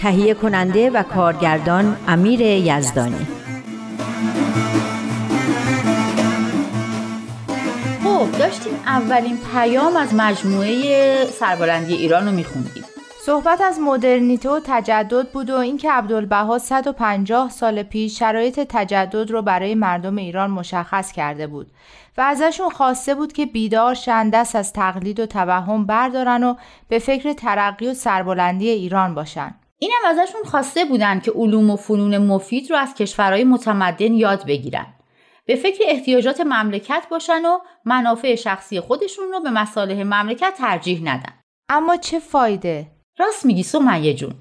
تهیه کننده و کارگردان امیر یزدانی. خب داشتیم اولین پیام از مجموعه سربلندی ایران رو میخوندیم صحبت از مدرنیته و تجدد بود و اینکه عبدالبها 150 سال پیش شرایط تجدد رو برای مردم ایران مشخص کرده بود و ازشون خواسته بود که بیدار شن دست از تقلید و توهم بردارن و به فکر ترقی و سربلندی ایران باشن. اینم ازشون خواسته بودن که علوم و فنون مفید رو از کشورهای متمدن یاد بگیرن. به فکر احتیاجات مملکت باشن و منافع شخصی خودشون رو به مصالح مملکت ترجیح ندن. اما چه فایده؟ راست میگی سمیه جون.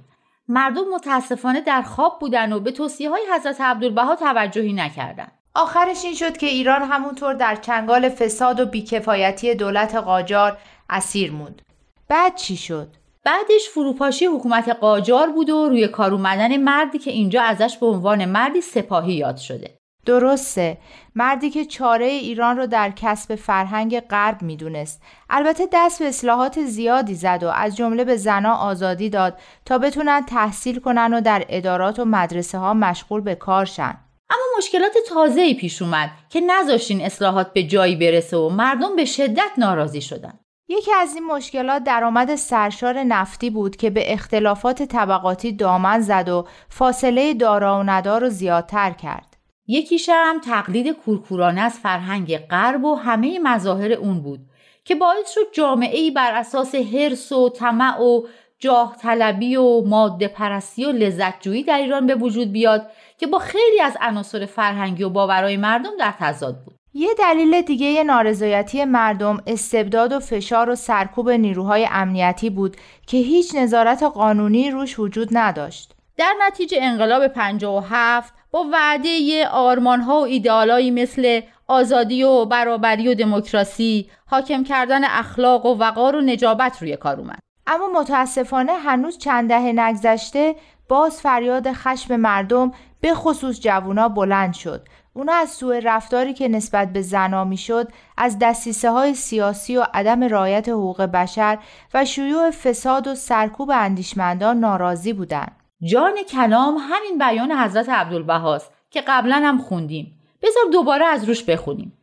مردم متاسفانه در خواب بودن و به توصیه های حضرت عبدالبها توجهی نکردن. آخرش این شد که ایران همونطور در چنگال فساد و بیکفایتی دولت قاجار اسیر موند. بعد چی شد؟ بعدش فروپاشی حکومت قاجار بود و روی کار اومدن مردی که اینجا ازش به عنوان مردی سپاهی یاد شده. درسته. مردی که چاره ایران رو در کسب فرهنگ غرب می‌دونست. البته دست به اصلاحات زیادی زد و از جمله به زنا آزادی داد تا بتونن تحصیل کنن و در ادارات و مدرسه ها مشغول به کار شن. اما مشکلات تازه‌ای پیش اومد که نذاشتین اصلاحات به جایی برسه و مردم به شدت ناراضی شدن. یکی از این مشکلات درآمد سرشار نفتی بود که به اختلافات طبقاتی دامن زد و فاصله دارا و ندار رو زیادتر کرد. یکیش هم تقلید کورکورانه از فرهنگ غرب و همه مظاهر اون بود که باعث شد جامعه ای بر اساس حرس و طمع و جاه طلبی و ماده پرستی و لذت جویی در ایران به وجود بیاد که با خیلی از عناصر فرهنگی و باورهای مردم در تضاد بود. یه دلیل دیگه نارضایتی مردم استبداد و فشار و سرکوب نیروهای امنیتی بود که هیچ نظارت قانونی روش وجود نداشت. در نتیجه انقلاب 57 با وعده آرمانها و ایدئالایی مثل آزادی و برابری و دموکراسی حاکم کردن اخلاق و وقار و نجابت روی کار اومد. اما متاسفانه هنوز چند دهه نگذشته باز فریاد خشم مردم به خصوص جوونا بلند شد اونا از سوء رفتاری که نسبت به زنا می‌شد از دستیسه های سیاسی و عدم رعایت حقوق بشر و شیوع فساد و سرکوب اندیشمندان ناراضی بودند. جان کلام همین بیان حضرت عبدالبهاست که قبلا هم خوندیم. بذار دوباره از روش بخونیم.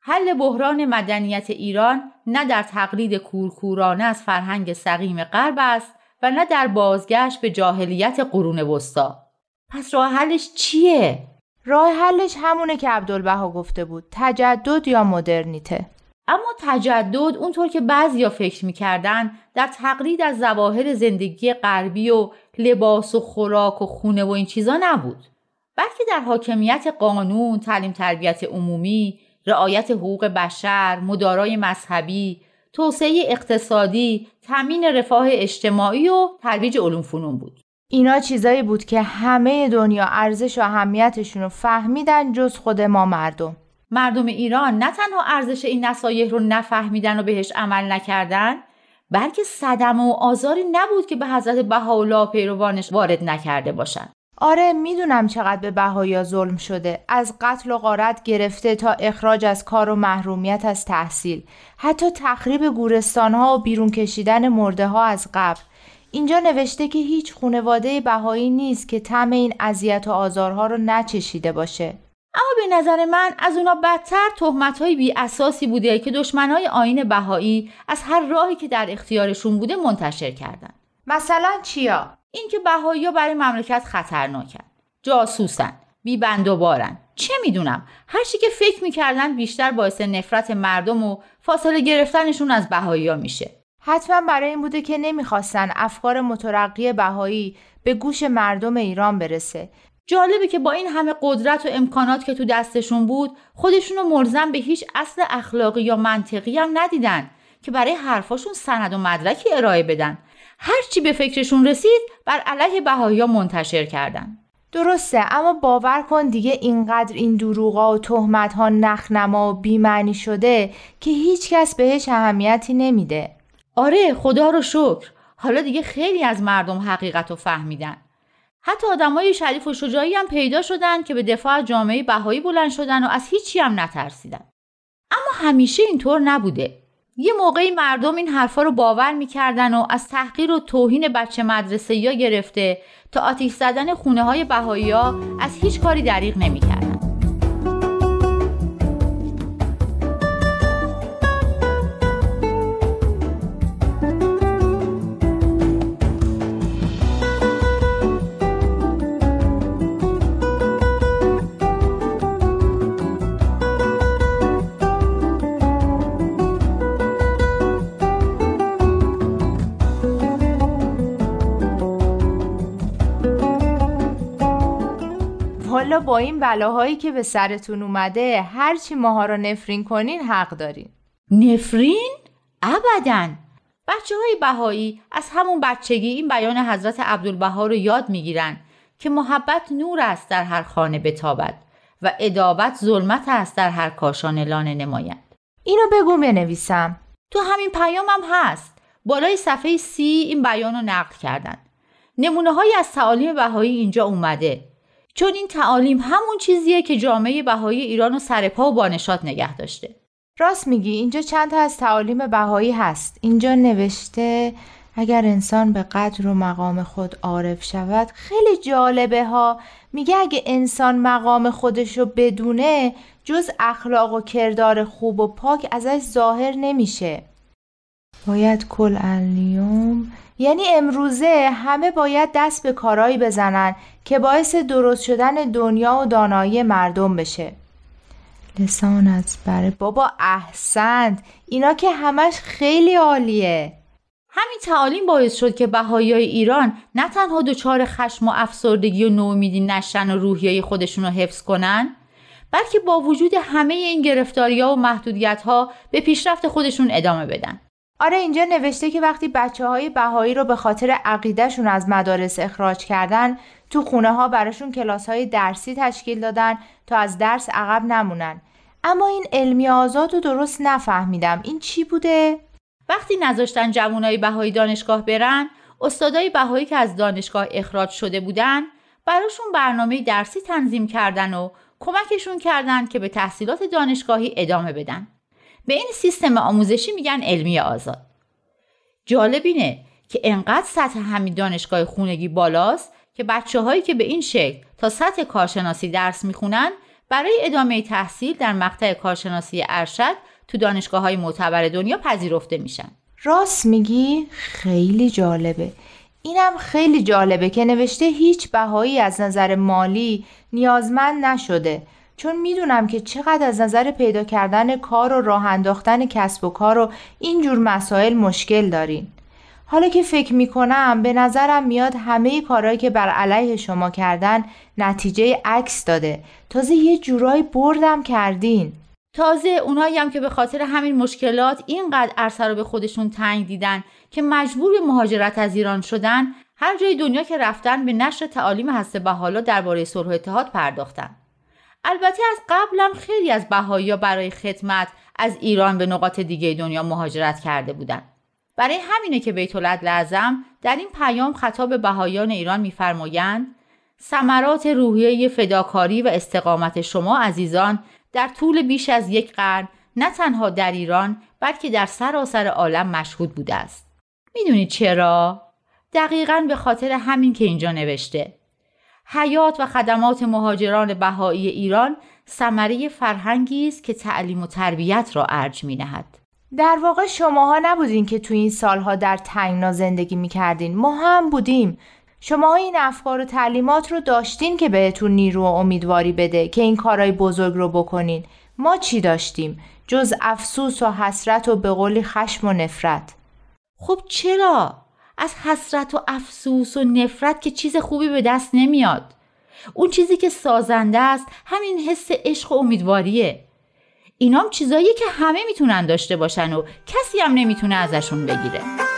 حل بحران مدنیت ایران نه در تقلید کورکورانه از فرهنگ سقیم غرب است و نه در بازگشت به جاهلیت قرون وسطا. پس راه حلش چیه؟ راه حلش همونه که عبدالبها گفته بود تجدد یا مدرنیته. اما تجدد اونطور که بعضیا فکر می‌کردن در تقلید از ظواهر زندگی غربی و لباس و خوراک و خونه و این چیزا نبود. بلکه در حاکمیت قانون تعلیم تربیت عمومی رعایت حقوق بشر مدارای مذهبی توسعه اقتصادی تامین رفاه اجتماعی و ترویج علوم فنون بود. اینا چیزایی بود که همه دنیا ارزش و اهمیتشون رو فهمیدن جز خود ما مردم. مردم ایران نه تنها ارزش این نصایح رو نفهمیدن و بهش عمل نکردن بلکه صدمه و آزاری نبود که به حضرت بهاءالله پیروانش وارد نکرده باشن. آره می‌دونم چقدر به بهایا ظلم شده. از قتل و غارت گرفته تا اخراج از کار و محرومیت از تحصیل. حتی تخریب گورستانها و بیرون کشیدن مرده ها از قبل. اینجا نوشته که هیچ خونواده بهایی نیست که طعم این اذیت و آزارها رو نچشیده باشه. اما به نظر من از اونا بدتر تهمت های بی اساسی بوده که دشمنای آین بهایی از هر راهی که در اختیارشون بوده منتشر کردن. مثلا چیا؟ اینکه بهایی برای مملکت خطرناکن. جاسوسن. بی بند و بارن چه می‌دونم؟ هر چی که فکر می‌کردن بیشتر باعث نفرت مردم و فاصله گرفتنشون از بهایی میشه. حتما برای این بوده که نمی‌خواستن افکار مترقی بهایی به گوش مردم ایران برسه. جالبه که با این همه قدرت و امکانات که تو دستشون بود خودشونو ملزم به هیچ اصل اخلاقی یا منطقی هم ندیدن که برای حرفاشون سند و مدرکی ارائه بدن. هرچی به فکرشون رسید بر علیه بهایی منتشر کردن. درسته اما باور کن دیگه اینقدر این دروغا و تهمت ها نخنما و بیمعنی شده که هیچکس بهش اهمیتی نمیده. آره خدا رو شکر. حالا دیگه خیلی از مردم حقیقت رو فهمیدن. حتی آدمای شریف و شجاعی هم پیدا شدن که به دفاع از جامعه بهایی بلند شدن و از هیچی هم نترسیدن. اما همیشه اینطور نبوده. یه موقعی مردم این حرفا رو باور می‌کردن و از تحقیر و توهین بچه مدرسه یا گرفته تا آتیش زدن خونه های بهایی ها از هیچ کاری دریغ نمی‌کردن حالا با این بلاهایی که به سرتون اومده هرچی ماها رو نفرین کنین حق دارین. نفرین؟ ابدا. بچه های بهایی از همون بچگی این بیان حضرت عبدالبها رو یاد می‌گیرن که محبت نور است در هر خانه بتابد و ادابت ظلمت است در هر کاشان لانه نمایند اینو بگو بنویسم. تو همین پیامم هست. بالای صفحه سی این بیان رو نقل کردن. نمونه های از تعالیم بهایی اینجا اومده. چون این تعالیم همون چیزیه که جامعه بهایی ایران و سرپا و بانشات نگه داشته. راست میگی اینجا چند تا از تعالیم بهایی هست. اینجا نوشته اگر انسان به قدر و مقام خود عارف شود خیلی جالبه ها. میگه اگه انسان مقام خودش رو بدونه جز اخلاق و کردار خوب و پاک ازش ظاهر نمیشه. باید کل الیوم یعنی امروزه همه باید دست به کارایی بزنن که باعث درست شدن دنیا و دانایی مردم بشه. لسانت بره بابا احسنت. اینا که همش خیلی عالیه. همین تعالیم باعث شد که بهایی ایران نه تنها دچار خشم و افسردگی و نومیدی نشن و روحیه خودشون رو حفظ کنن بلکه با وجود همه این گرفتاری ها و محدودیت ها به پیشرفت خودشون ادامه بدن. آره اینجا نوشته که وقتی بچه های بهایی رو به خاطر عقیدهشون از مدارس اخراج کردن تو خونه ها براشون کلاس های درسی تشکیل دادن تا از درس عقب نمونن. اما این علمی آزاد رو درست نفهمیدم. این چی بوده؟ وقتی نذاشتن جوانای بهایی دانشگاه برن استادای بهایی که از دانشگاه اخراج شده بودن براشون برنامه درسی تنظیم کردن و کمکشون کردن که به تحصیلات دانشگاهی ادامه بدن. به این سیستم آموزشی میگن علمی آزاد. جالب اینه که انقدر سطح همین دانشگاه خونگی بالاست که بچه هایی که به این شکل تا سطح کارشناسی درس می‌خونن برای ادامه تحصیل در مقطع کارشناسی ارشد تو دانشگاه های معتبر دنیا پذیرفته میشن. راست میگی؟ خیلی جالبه. اینم خیلی جالبه که نوشته هیچ بهایی از نظر مالی نیازمند نشده. چون می‌دونم که چقدر از نظر پیدا کردن کار و راه انداختن کسب و کار و اینجور مسائل مشکل دارین. حالا که فکر می‌کنم به نظرم میاد همه کارهایی که بر علیه شما کردن نتیجه عکس داده. تازه یه جورایی بردم کردین. تازه اونایی هم که به خاطر همین مشکلات اینقدر عرصه رو به خودشون تنگ دیدن که مجبور به مهاجرت از ایران شدن هر جای دنیا که رفتن به نشر تعالیم هسته بحالا درباره صلح اتحاد پرداختن. البته از قبلم خیلی از بهایی برای خدمت از ایران به نقاط دیگه دنیا مهاجرت کرده بودند. برای همینه که بیت لازم در این پیام خطاب بهایان ایران میفرمایند ثمرات روحیه فداکاری و استقامت شما عزیزان در طول بیش از یک قرن نه تنها در ایران بلکه در سراسر عالم مشهود بوده است. می‌دونید چرا؟ دقیقا به خاطر همین که اینجا نوشته. حیات و خدمات مهاجران بهایی ایران ثمره فرهنگی است که تعلیم و تربیت را ارج می نهد. در واقع شماها نبودین که تو این سالها در تنگنا زندگی می کردین. ما هم بودیم. شما این افکار و تعلیمات رو داشتین که بهتون نیرو و امیدواری بده که این کارهای بزرگ رو بکنین. ما چی داشتیم؟ جز افسوس و حسرت و به قولی خشم و نفرت. خب چرا؟ از حسرت و افسوس و نفرت که چیز خوبی به دست نمیاد. اون چیزی که سازنده است همین حس عشق و امیدواریه. اینام چیزایی که همه می‌تونن داشته باشن و کسی هم نمی‌تونه ازشون بگیره.